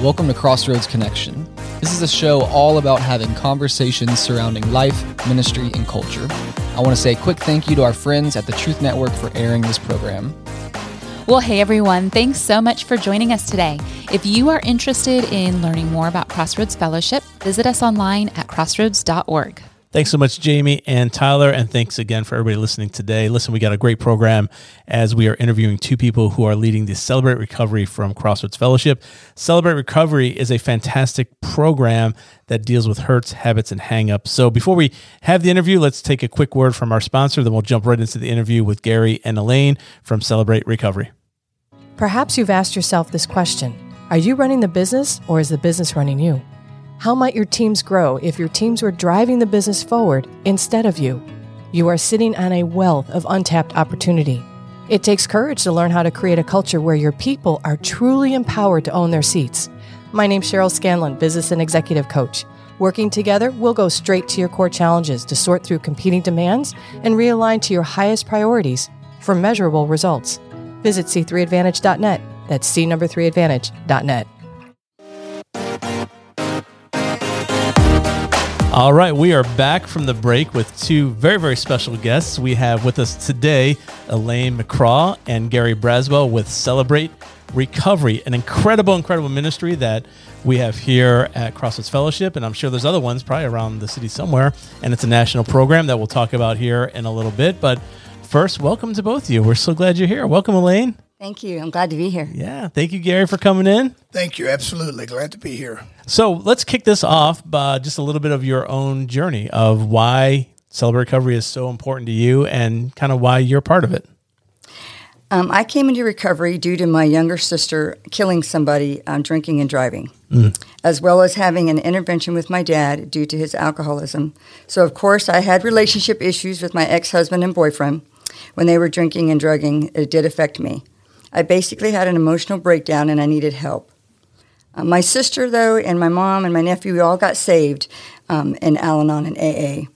Welcome to Crossroads Connection. This is a show all about having conversations surrounding life, ministry, and culture. I want to say a quick thank you to our friends at the Truth Network for airing this program. Well, hey everyone, thanks so much for joining us today. If you are interested in learning more about Crossroads Fellowship, visit us online at crossroads.org. Thanks so much, Jamie and Tyler. And thanks again for everybody listening today. Listen, we got a great program as we are interviewing two people who are leading the Celebrate Recovery from Crossroads Fellowship. Celebrate Recovery is a fantastic program that deals with hurts, habits, and hangups. So before we have the interview, let's take a quick word from our sponsor. Then we'll jump right into the interview with Gary and Elaine from Celebrate Recovery. Perhaps you've asked yourself this question Are you running the business or is the business running you? How might your teams grow if your teams were driving the business forward instead of you? You are sitting on a wealth of untapped opportunity. It takes courage to learn how to create a culture where your people are truly empowered to own their seats. My name's Cheryl Scanlon, business and executive coach. Working together, we'll go straight to your core challenges to sort through competing demands and realign to your highest priorities for measurable results. Visit c3advantage.net. That's c number 3advantage.net. All right, we are back from the break with two very, very special guests. We have with us today Elaine McCraw and Gary Braswell with Celebrate Recovery, an incredible, incredible ministry that we have here at Crossroads Fellowship. And I'm sure there's other ones probably around the city somewhere. And it's a national program that we'll talk about here in a little bit. But first, welcome to both of you. We're so glad you're here. Welcome, Elaine. Thank you. I'm glad to be here. Yeah. Thank you, Gary, for coming in. Thank you. Absolutely. Glad to be here. So let's kick this off by just a little bit of your own journey of why Celebrate Recovery is so important to you and kind of why you're part of it. Um, I came into recovery due to my younger sister killing somebody um, drinking and driving, mm. as well as having an intervention with my dad due to his alcoholism. So, of course, I had relationship issues with my ex husband and boyfriend. When they were drinking and drugging, it did affect me. I basically had an emotional breakdown and I needed help. Uh, my sister, though, and my mom and my nephew, we all got saved um, in Al Anon and AA.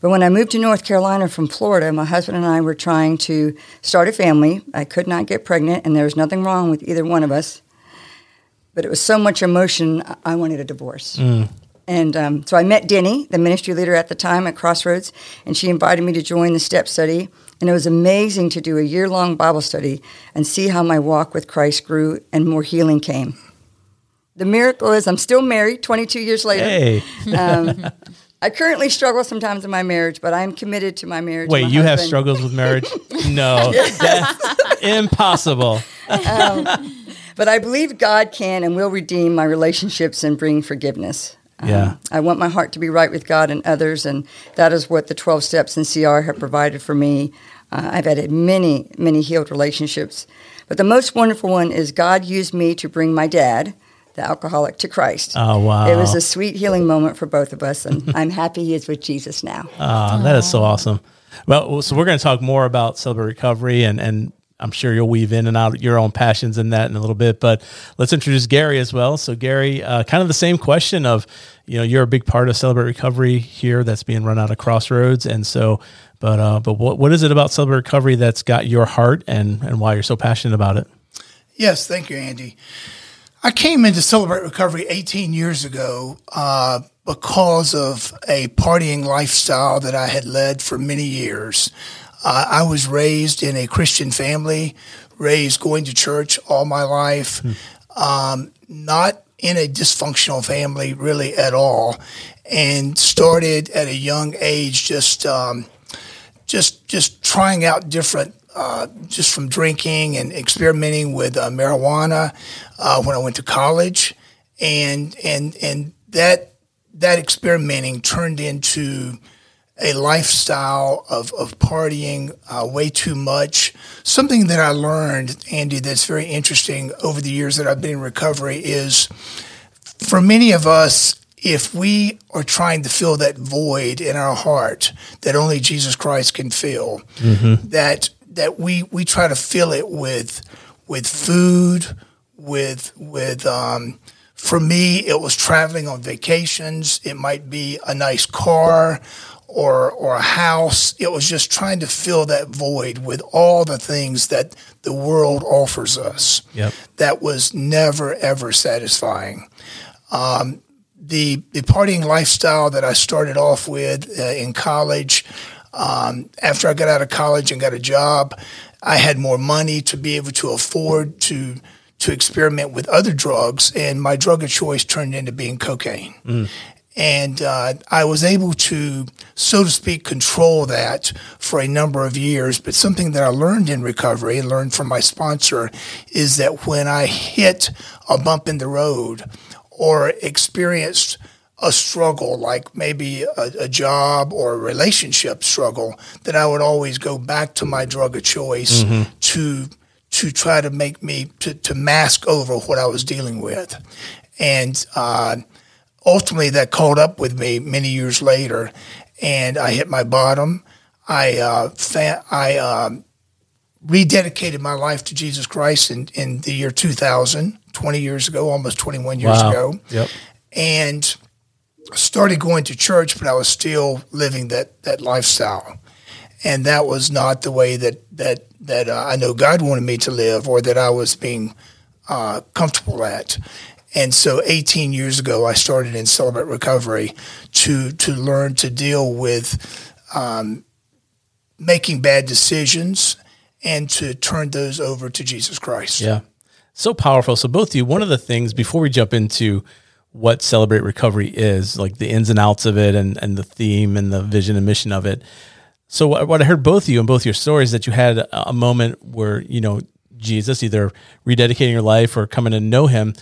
But when I moved to North Carolina from Florida, my husband and I were trying to start a family. I could not get pregnant, and there was nothing wrong with either one of us. But it was so much emotion, I wanted a divorce. Mm. And um, so I met Denny, the ministry leader at the time at Crossroads, and she invited me to join the step study. And it was amazing to do a year long Bible study and see how my walk with Christ grew and more healing came. The miracle is I'm still married 22 years later. Hey. um, I currently struggle sometimes in my marriage, but I'm committed to my marriage. Wait, my you husband. have struggles with marriage? no, that's impossible. Um, but I believe God can and will redeem my relationships and bring forgiveness. Yeah. Um, I want my heart to be right with God and others, and that is what the 12 steps in CR have provided for me. Uh, I've had many, many healed relationships. But the most wonderful one is God used me to bring my dad, the alcoholic, to Christ. Oh, wow. It was a sweet healing moment for both of us, and I'm happy he is with Jesus now. Oh, that is so awesome. Well, so we're going to talk more about Celebrate Recovery and, and I'm sure you'll weave in and out your own passions in that in a little bit. But let's introduce Gary as well. So, Gary, uh, kind of the same question of, you know, you're a big part of Celebrate Recovery here that's being run out of Crossroads. And so, but, uh, but what, what is it about Celebrate Recovery that's got your heart and, and why you're so passionate about it? Yes, thank you, Andy. I came into Celebrate Recovery 18 years ago uh, because of a partying lifestyle that I had led for many years. Uh, I was raised in a Christian family, raised going to church all my life, hmm. um, not in a dysfunctional family really at all, and started at a young age just um, just just trying out different. Uh, just from drinking and experimenting with uh, marijuana uh, when I went to college, and and and that that experimenting turned into a lifestyle of, of partying uh, way too much. Something that I learned, Andy, that's very interesting over the years that I've been in recovery is for many of us, if we are trying to fill that void in our heart that only Jesus Christ can fill, mm-hmm. that that we we try to fill it with with food, with with um, for me, it was traveling on vacations. It might be a nice car or or a house. It was just trying to fill that void with all the things that the world offers us. Yep. That was never ever satisfying. Um, the the partying lifestyle that I started off with uh, in college. Um, after I got out of college and got a job, I had more money to be able to afford to to experiment with other drugs, and my drug of choice turned into being cocaine. Mm. And uh, I was able to, so to speak, control that for a number of years. But something that I learned in recovery and learned from my sponsor is that when I hit a bump in the road or experienced a struggle, like maybe a, a, job or a relationship struggle, that I would always go back to my drug of choice mm-hmm. to to try to make me to, to mask over what I was dealing with, and uh, ultimately that caught up with me many years later, and I hit my bottom. I uh, fa- I um, rededicated my life to Jesus Christ in, in the year 2000, 20 years ago, almost 21 years wow. ago. Yep. And started going to church, but I was still living that, that lifestyle. And that was not the way that, that, that uh, I know God wanted me to live or that I was being uh, comfortable at. And so 18 years ago, I started in Celebrate Recovery to, to learn to deal with um, making bad decisions and to turn those over to Jesus Christ. Yeah. So powerful. So, both of you, one of the things before we jump into what Celebrate Recovery is, like the ins and outs of it and, and the theme and the vision and mission of it. So, what I heard both of you and both your stories that you had a moment where, you know, Jesus either rededicating your life or coming to know him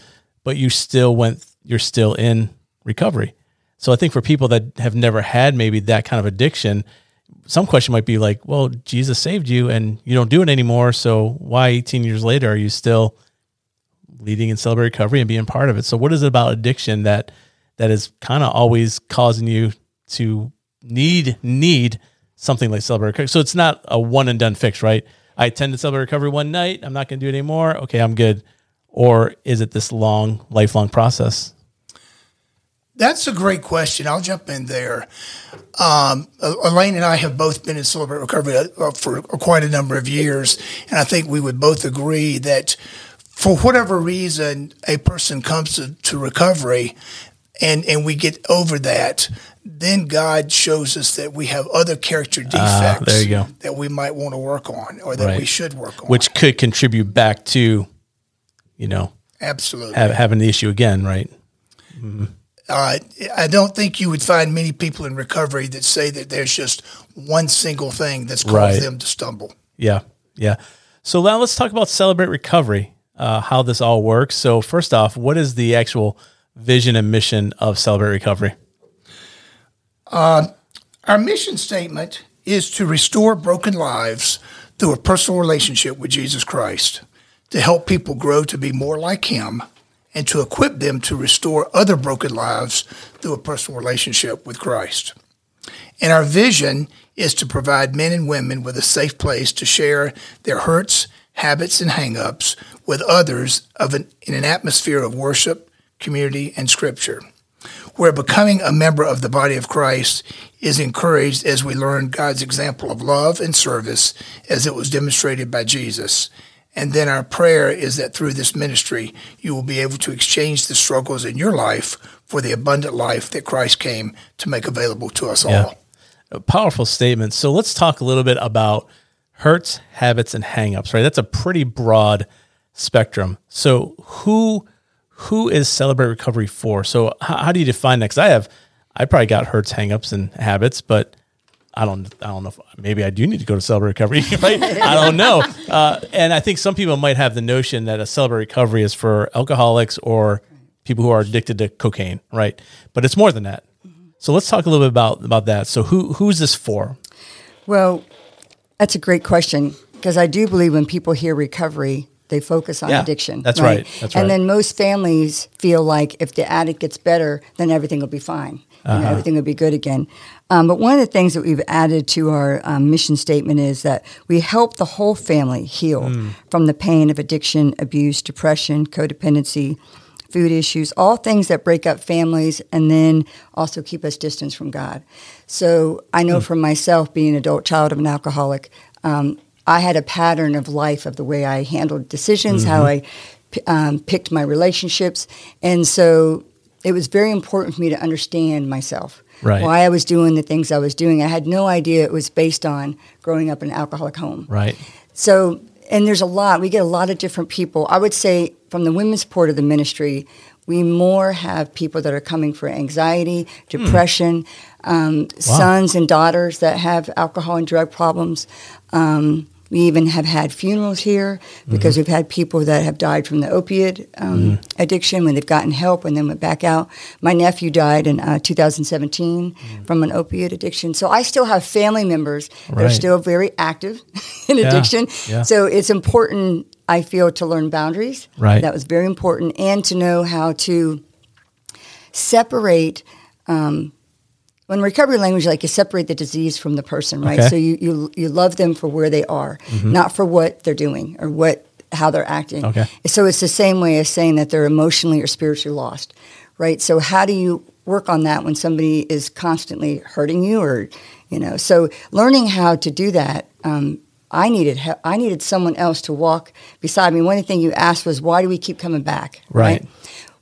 but you still went, you're still in recovery. So I think for people that have never had maybe that kind of addiction, some question might be like, well, Jesus saved you and you don't do it anymore. So why 18 years later are you still leading in celebrate recovery and being part of it? So what is it about addiction that that is kind of always causing you to need need something like celebrate recovery? So it's not a one and done fix, right? I attended celebrate recovery one night. I'm not going to do it anymore. Okay, I'm good or is it this long, lifelong process? That's a great question. I'll jump in there. Um, Elaine and I have both been in Celebrate Recovery uh, for quite a number of years, and I think we would both agree that for whatever reason a person comes to, to recovery and, and we get over that, then God shows us that we have other character ah, defects uh, that we might want to work on or that right. we should work on. Which could contribute back to you know, absolutely having the issue again, right? Mm-hmm. Uh, I don't think you would find many people in recovery that say that there's just one single thing that's caused right. them to stumble. Yeah, yeah. So now let's talk about celebrate recovery, uh, how this all works. So first off, what is the actual vision and mission of celebrate recovery? Uh, our mission statement is to restore broken lives through a personal relationship with Jesus Christ to help people grow to be more like Him and to equip them to restore other broken lives through a personal relationship with Christ. And our vision is to provide men and women with a safe place to share their hurts, habits, and hangups with others an, in an atmosphere of worship, community, and scripture, where becoming a member of the body of Christ is encouraged as we learn God's example of love and service as it was demonstrated by Jesus and then our prayer is that through this ministry, you will be able to exchange the struggles in your life for the abundant life that Christ came to make available to us yeah. all. A powerful statement. So let's talk a little bit about hurts, habits, and hangups, right? That's a pretty broad spectrum. So who who is Celebrate Recovery for? So how, how do you define that? Because I have, I probably got hurts, hangups, and habits, but I don't, I don't know. If, maybe I do need to go to Celebrate Recovery. Right? I don't know. Uh, and I think some people might have the notion that a Celebrate Recovery is for alcoholics or people who are addicted to cocaine, right? But it's more than that. So let's talk a little bit about about that. So who who's this for? Well, that's a great question because I do believe when people hear recovery, they focus on yeah, addiction. That's right. right. That's right. And then most families feel like if the addict gets better, then everything will be fine. Uh-huh. know, everything will be good again. Um, but one of the things that we've added to our um, mission statement is that we help the whole family heal mm. from the pain of addiction, abuse, depression, codependency, food issues, all things that break up families and then also keep us distance from God. So I know for myself, being an adult child of an alcoholic, um, I had a pattern of life of the way I handled decisions, how I p- um, picked my relationships, and so it was very important for me to understand myself. Right. Why I was doing the things I was doing. I had no idea it was based on growing up in an alcoholic home. Right. So, and there's a lot. We get a lot of different people. I would say from the women's part of the ministry, we more have people that are coming for anxiety, depression, um, sons and daughters that have alcohol and drug problems. Um, we even have had funerals here because we've had people that have died from the opiate um, addiction when they've gotten help and then went back out. My nephew died in uh, 2017 from an opiate addiction. So I still have family members that are still very active in Yeah, addiction. yeah. So it's important, I feel, to learn boundaries. Right. That was very important, and to know how to separate. Um, when recovery language, like you separate the disease from the person, right? Okay. So you, you you love them for where they are, not for what they're doing or what how they're acting. Okay. So it's the same way as saying that they're emotionally or spiritually lost, right? So how do you work on that when somebody is constantly hurting you, or you know? So learning how to do that. Um, I needed he- I needed someone else to walk beside me. One of the things you asked was, "Why do we keep coming back?" Right.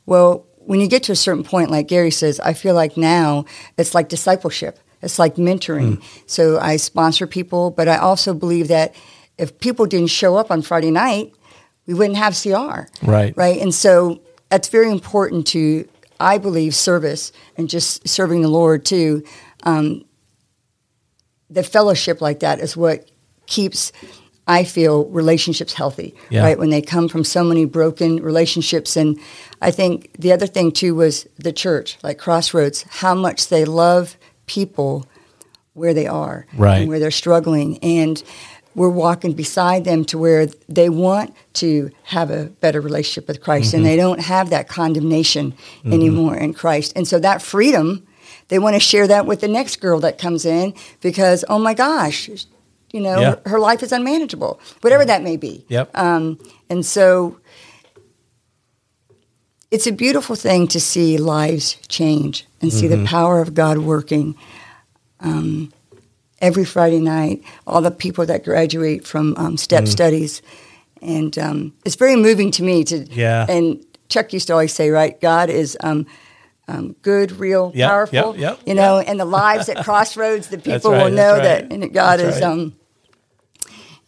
Well, when you get to a certain point, like Gary says, I feel like now it's like discipleship. It's like mentoring. Hmm. So I sponsor people, but I also believe that if people didn't show up on Friday night, we wouldn't have CR. Right. Right. And so that's very important to, I believe, service and just serving the Lord too. Um, the fellowship like that is what keeps, I feel, relationships healthy. Yeah. Right. When they come from so many broken relationships. And I think the other thing too was the church, like Crossroads, how much they love people where they are Right. and where they're struggling. And we're walking beside them to where they want to have a better relationship with Christ Mm-hmm. and they don't have that condemnation anymore in Christ. And so that freedom, they want to share that with the next girl that comes in because, oh my gosh, you know, Yeah. her, her life is unmanageable, whatever that may be. Yep. Um, and so it's a beautiful thing to see lives change and see the power of God working. Um, every Friday night, all the people that graduate from um, step studies, and um, it's very moving to me to. Yeah. And Chuck used to always say, right, God is. Um, um, good, real, Yep, powerful. yep, yep, you know, and the lives at Crossroads, the people right, will know right. that and God That's is, right. um,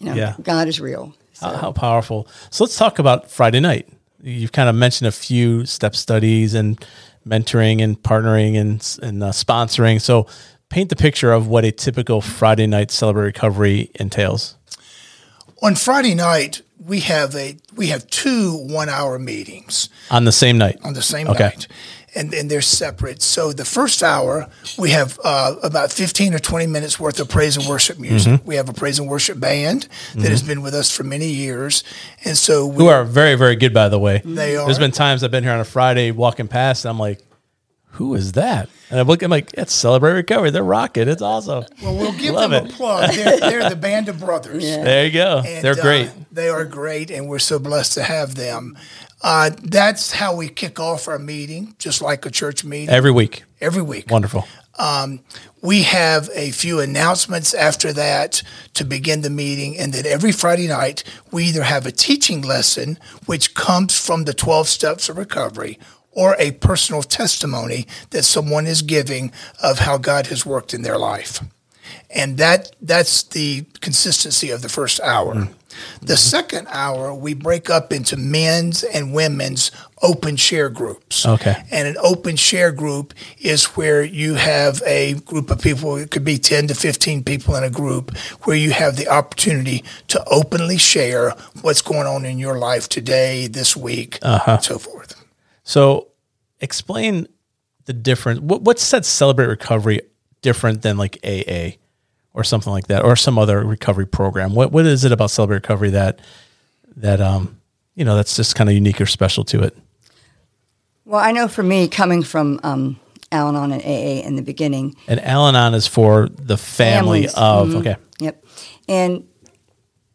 you know, Yeah. God is real. So. How, how powerful. So let's talk about Friday night. You've kind of mentioned a few step studies and mentoring and partnering and, and uh, sponsoring. So paint the picture of what a typical Friday night celebrate recovery entails. On Friday night, we have a we have two one hour meetings On the same night. on the same Okay. night, and and they're separate. So the first hour we have uh, about fifteen or twenty minutes worth of praise and worship music. Mm-hmm. We have a praise and worship band that has been with us for many years, and so we Who are very, very good, by the way. They There's are. been times I've been here on a Friday walking past and I'm like, who is that? And I look, I'm like, it's Celebrate Recovery. They're rocking. It's awesome. Well, we'll give Love them it. a plug. They're, they're the band of brothers. There you go. And, They're uh, great. They are great, and we're so blessed to have them. Uh, that's how we kick off our meeting, just like a church meeting Every week. every week. Wonderful. We have a few announcements after that to begin the meeting, and then every Friday night we either have a teaching lesson, which comes from the 12 steps of recovery, or a personal testimony that someone is giving of how God has worked in their life. And that that's the consistency of the first hour. The mm-hmm. second hour, we break up into men's and women's open share groups. Okay. And an open share group is where you have a group of people, it could be 10 to 15 people in a group, where you have the opportunity to openly share what's going on in your life today, this week, and so forth. So, explain the difference. What, what sets Celebrate Recovery different than like AA or something like that, or some other recovery program? What What is it about Celebrate Recovery that that um you know that's just kind of unique or special to it? Well, I know for me, coming from um, Al Anon and AA in the beginning, And Al-Anon is for the family Families. of Mhm. okay, Yep. And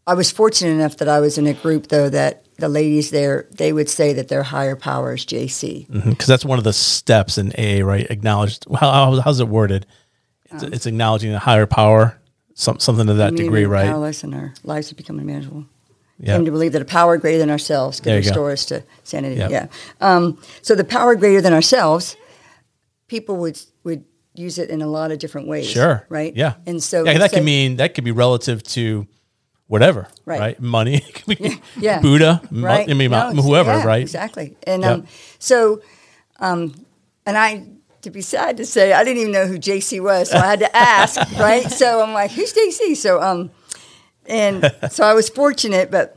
I was fortunate enough that I was in a group though that the ladies there, they would say that their higher power is JC. because that's one of the steps in AA, right? Acknowledged. How, how's it worded? It's, it's acknowledging a higher power, some, something to that degree, right? Powerless and our lives have become unmanageable. Yeah. Came to believe that a power greater than ourselves could you go. restore us to sanity. Yep. Yeah. Um, so the power greater than ourselves, people would would use it in a lot of different ways. Sure. Right. Yeah. And so yeah, that can mean that could be relative to whatever, right? Right. Money, yeah. Buddha, right. I mean, No, whoever, yeah, right? Exactly. And Yep. um, so, um, and I, to be sad to say, I didn't even know who JC was, so I had to ask, right? So I'm like, who's JC? So, um, and so I was fortunate, but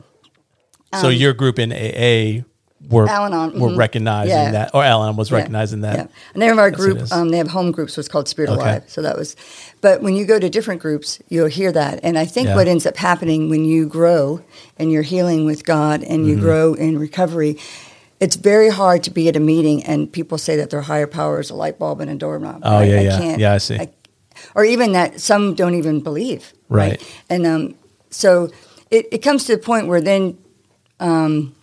so your group in AA were Al-Anon, were mhm. recognizing Yeah. that, or Al-Anon was Yeah, recognizing that. Yeah. And they have our Yes, group. Um, they have home groups. What's called Spirit Okay. Alive. So that was. But when you go to different groups, you'll hear that. And I think Yeah. what ends up happening when you grow and you're healing with God and Mm-hmm. you grow in recovery. It's very hard to be at a meeting and people say that their higher power is a light bulb and a doorknob. Oh, right? yeah, I yeah. can't- Yeah, I see. or even that some don't even believe. Right. And um, so it, it comes to the point where then um,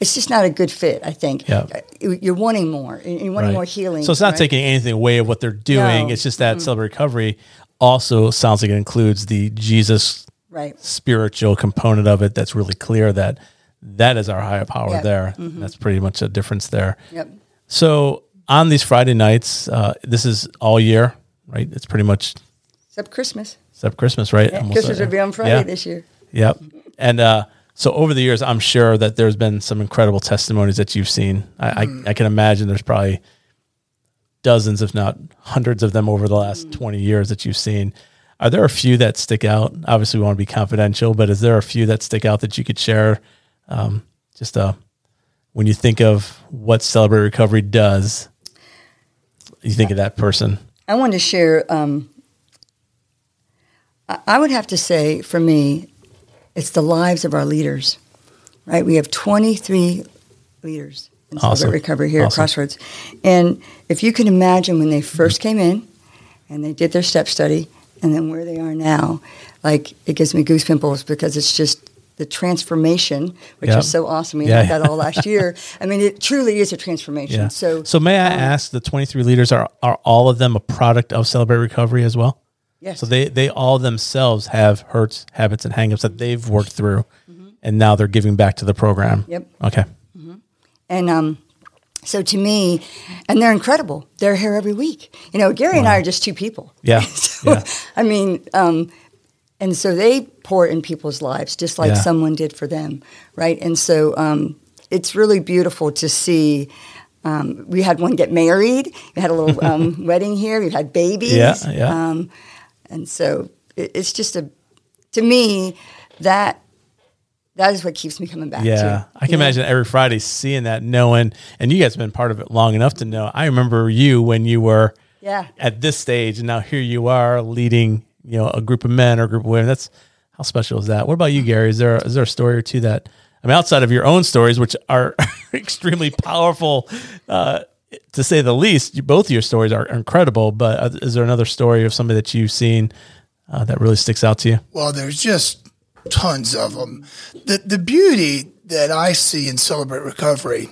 it's just not a good fit, I think. Yeah. You- You're wanting more. You're wanting Right. more healing. So it's not right? taking anything away of what they're doing. No. It's just that celebrate recovery also sounds like it includes the Jesus Right. spiritual component of it. That's really clear that that is our higher power Yeah. there. That's pretty much a difference there. Yep. So on these Friday nights, uh, this is all year, right? It's pretty much Except Christmas. except Christmas, right? Yeah, Christmas uh, will be on Friday yeah. this year. Yep. And uh, so over the years, I'm sure that there's been some incredible testimonies that you've seen. I, I, I can imagine there's probably dozens, if not hundreds of them over the last 20 years that you've seen. Are there a few that stick out? Obviously, we want to be confidential, but is there a few that stick out that you could share? Um, just uh, when you think of what Celebrate Recovery does, you think of that person. I wanted to share. Um, I would have to say, for me, it's the lives of our leaders. Right, we have 23 leaders in Awesome. Celebrate Recovery here Awesome. at Crossroads, and if you can imagine when they first came in, and they did their step study, and then where they are now, like it gives me goosepimples because it's just the transformation, which Yep. is so awesome. We Yeah. had that all last year. I mean, it truly is a transformation. Yeah. So, so may I um, ask, the 23 leaders are are all of them a product of Celebrate Recovery as well? yes. So they they all themselves have hurts, habits, and hangups that they've worked through, and now they're giving back to the program. Mm-hmm. Yep. Okay. And um, so to me, and they're incredible. They're here every week. You know, Gary and I are just two people. Yeah. So, yeah. I mean, um, and so they pour in people's lives just like Yeah. someone did for them, right? And so um, it's really beautiful to see. Um, we had one get married. We had a little um, wedding here. We've had babies. Yeah, yeah. Um, and so it, it's just a, to me, that that is what keeps me coming back. Yeah, to, I can know? imagine every Friday seeing that, knowing, and you guys have been part of it long enough to know. I remember you when you were Yeah. at this stage, and now here you are leading, you know, a group of men or a group of women. That's how special is that? What about you, Gary? Is there is there a story or two that I mean, outside of your own stories, which are extremely powerful, uh, to say the least? Both of your stories are incredible. But uh, is there another story of somebody that you've seen uh, that really sticks out to you? Well, there's just tons of them. The the beauty that I see in Celebrate Recovery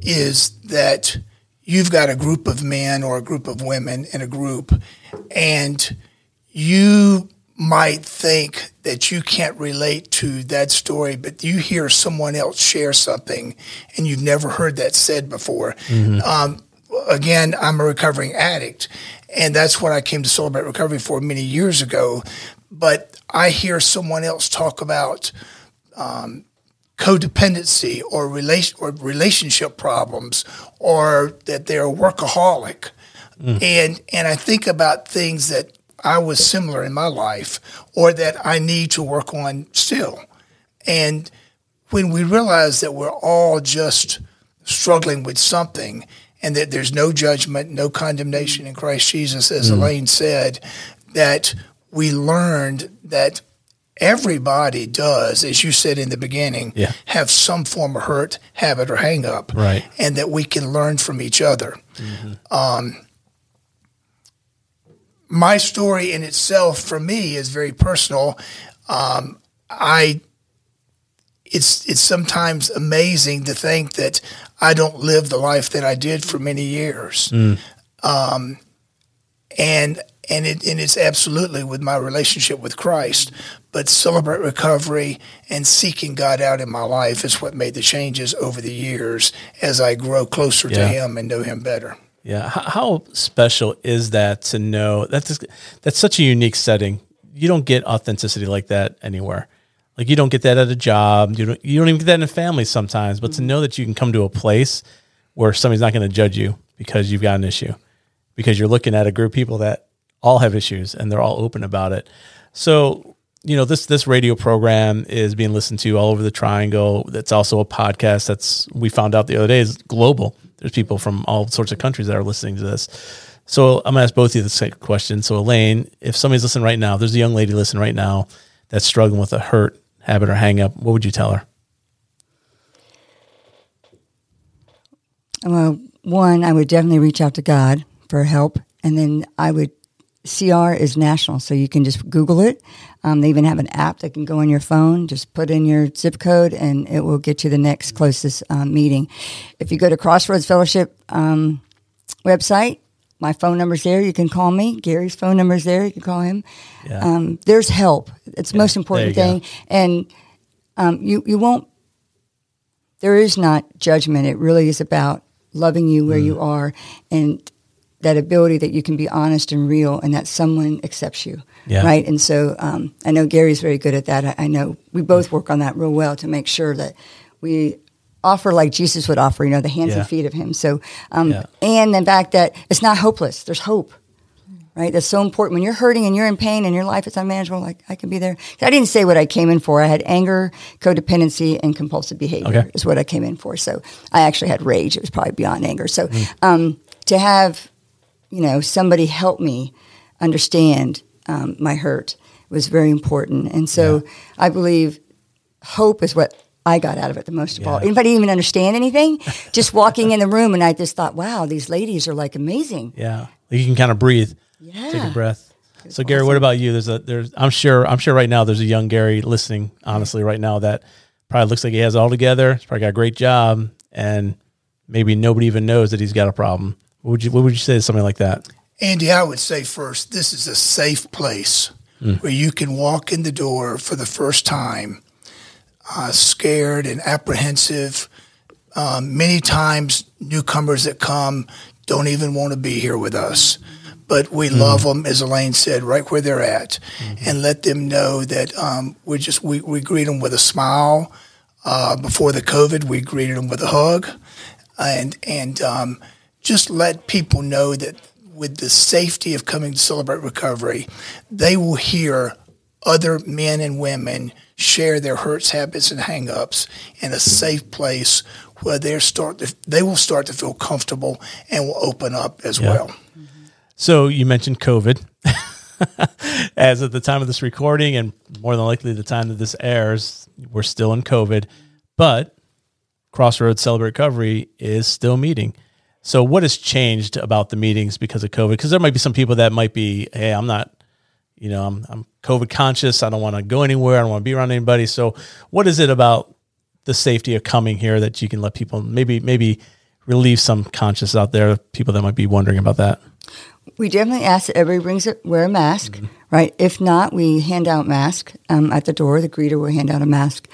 is that you've got a group of men or a group of women in a group, and you might think that you can't relate to that story, but you hear someone else share something and you've never heard that said before. Um, again, I'm a recovering addict, and that's what I came to Celebrate Recovery for many years ago. But I hear someone else talk about um, codependency or relation or relationship problems, or that they're a workaholic, and and I think about things that I was similar in my life, or that I need to work on still, and when we realize that we're all just struggling with something and that there's no judgment, no condemnation in Christ Jesus, as Elaine said, that we learned that everybody does, as you said in the beginning, Yeah. have some form of hurt, habit, or hang up. Right. And that we can learn from each other. Um, my story in itself, for me, is very personal. Um, I it's it's sometimes amazing to think that I don't live the life that I did for many years. Um, and and it and it's absolutely with my relationship with Christ. But celebrate recovery and seeking God out in my life is what made the changes over the years as I grow closer to Him and know Him better. Yeah. How, how special is that to know that's that's such a unique setting. You don't get authenticity like that anywhere. Like you don't get that at a job. You don't you don't even get that in a family sometimes. But to know that you can come to a place where somebody's not going to judge you because you've got an issue, because you're looking at a group of people that all have issues and they're all open about it. So you know this this radio program is being listened to all over the triangle. That's also a podcast that's we found out the other day is global. There's people from all sorts of countries that are listening to this. So i'm to ask both of you the same question. So elaine if somebody's listening right now there's a young lady listening right now that's struggling with a hurt habit or hang up what would you tell her? Well, one, I would definitely reach out to God for help, and then I would. CR is national, so you can just Google it. Um, they even have an app that can go on your phone. Just put in your zip code, and it will get you the next closest um, meeting. If you go to Crossroads Fellowship um, website, my phone number's there. You can call me. Gary's phone number's there. You can call him. Yeah. Um, there's help. It's the most important thing, and um, you you won't there is not judgment. It really is about loving you Mm. where you are and that ability that you can be honest and real and that someone accepts you. Yeah. Right. And so um, I know Gary's very good at that. I, I know we both work on that real well to make sure that we offer like Jesus would offer, you know, the hands Yeah. and feet of him. So, um, Yeah. and the fact that it's not hopeless, there's hope. Right, that's so important. When you're hurting and you're in pain and your life is unmanageable, like I can be there. I didn't say what I came in for. I had anger, codependency, and compulsive behavior Okay. is what I came in for. So I actually had rage. It was probably beyond anger. So um, to have, you know, somebody help me understand um, my hurt was very important. And so I believe hope is what I got out of it the most of all. Yeah. Anybody even understand anything? just walking in the room, and I just thought, wow, these ladies are like amazing. yeah you can kind of breathe Yeah. take a breath so gary what about you there's a there's i'm sure i'm sure right now there's a young gary listening honestly right now that probably looks like he has it all together he's probably got a great job and maybe nobody even knows that he's got a problem what would you what would you say to something like that Andy, I would say first, this is a safe place where you can walk in the door for the first time, uh, scared and apprehensive. Um, many times, newcomers that come don't even want to be here with us, but we love them, as Elaine said, right where they're at, and let them know that um, we just we, we greet them with a smile. Uh, before the COVID, we greeted them with a hug, and and um, just let people know that with the safety of coming to celebrate recovery, they will hear other men and women share their hurts, habits, and hangups in a safe place where they start to, they will start to feel comfortable and will open up as Yeah. well. So you mentioned COVID. As at the time of this recording, and more than likely the time that this airs, we're still in COVID. But Crossroads Celebrate Recovery is still meeting. So what has changed about the meetings because of COVID? Because there might be some people that might be, hey, I'm not, you know, I'm I'm COVID conscious. I don't want to go anywhere. I don't want to be around anybody. So what is it about the safety of coming here that you can let people maybe maybe relieve some conscious out there, people that might be wondering about that? We definitely ask that everybody brings it, wear a mask, right? If not, we hand out masks um, at the door. The greeter will hand out a mask.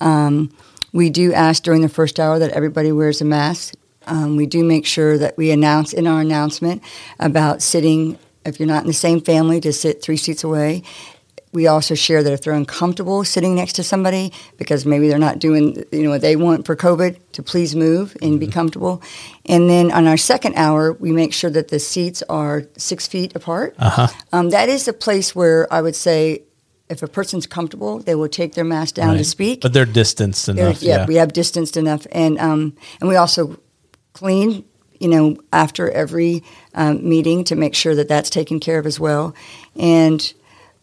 Um, we do ask during the first hour that everybody wears a mask. Um, we do make sure that we announce in our announcement about sitting, if you're not in the same family, to sit three seats away. We also share that if they're uncomfortable sitting next to somebody because maybe they're not doing you know what they want for COVID, to please move and be comfortable. And then on our second hour, we make sure that the seats are six feet apart. Uh-huh. Um, that is a place where I would say, if a person's comfortable, they will take their mask down to speak. But they're distanced enough. yeah, Yeah. we have distanced enough, and um, and we also clean. You know, after every um, meeting to make sure that that's taken care of as well, and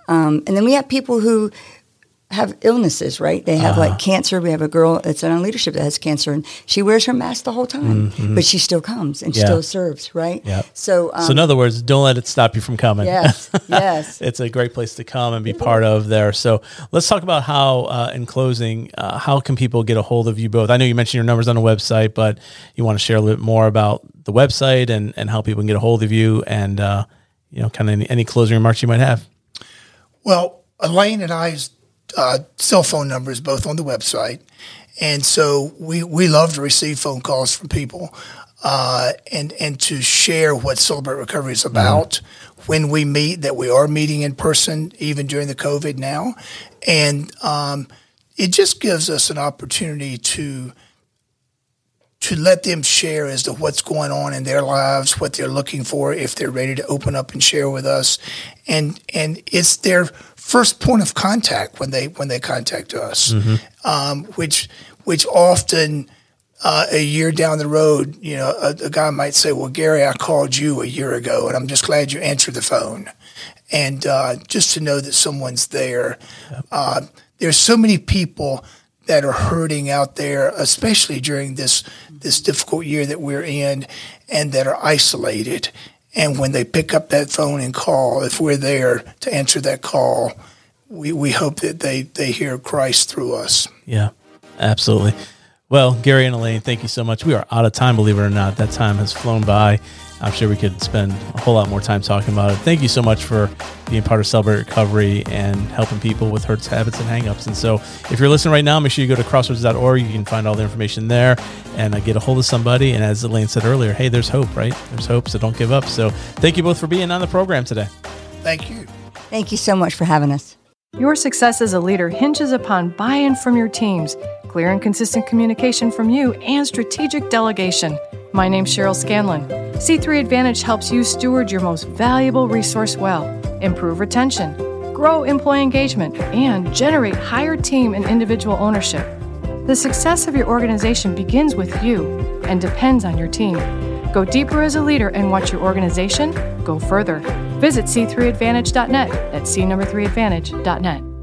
um, and then we have people who have illnesses, right? They have like cancer. We have a girl that's in our leadership that has cancer, and she wears her mask the whole time, but she still comes and Mm-hmm. Yeah. still serves, right? Yep. So, um, so in other words, don't let it stop you from coming. yes, yes. it's a great place to come and be part of there. So let's talk about how, uh, in closing, uh, how can people get a hold of you both? I know you mentioned your numbers on the website, but you want to share a little bit more about the website and, and how people can get a hold of you and, uh, you know, kind of any, any closing remarks you might have. Well, Elaine and I's uh, cell phone numbers both on the website, and so we we love to receive phone calls from people, uh, and and to share what Celebrate Recovery is about. When we meet, that we are meeting in person, even during the COVID now, and um, it just gives us an opportunity to to let them share as to what's going on in their lives, what they're looking for, if they're ready to open up and share with us, and and it's their first point of contact when they when they contact us, um, which which often. Uh, a year down the road, you know, a, a guy might say, "Well, Gary, I called you a year ago, and I'm just glad you answered the phone." And uh, just to know that someone's there. Uh, there's so many people that are hurting out there, especially during this this difficult year that we're in, and that are isolated. And when they pick up that phone and call, if we're there to answer that call, we, we hope that they, they hear Christ through us. Yeah, absolutely. Well, Gary and Elaine, thank you so much. We are out of time, believe it or not. That time has flown by. I'm sure we could spend a whole lot more time talking about it. Thank you so much for being part of Celebrate Recovery and helping people with hurts, habits, and hangups. And so, if you're listening right now, make sure you go to crossroads.org. You can find all the information there and uh, get a hold of somebody. And as Elaine said earlier, hey, there's hope, right? There's hope, so don't give up. So, thank you both for being on the program today. Thank you. Thank you so much for having us. Your success as a leader hinges upon buy in from your teams, clear and consistent communication from you, and strategic delegation. My name's Cheryl Scanlon. C3 Advantage helps you steward your most valuable resource well, improve retention, grow employee engagement, and generate higher team and individual ownership. The success of your organization begins with you and depends on your team. Go deeper as a leader and watch your organization go further. Visit c3advantage.net at c3advantage.net.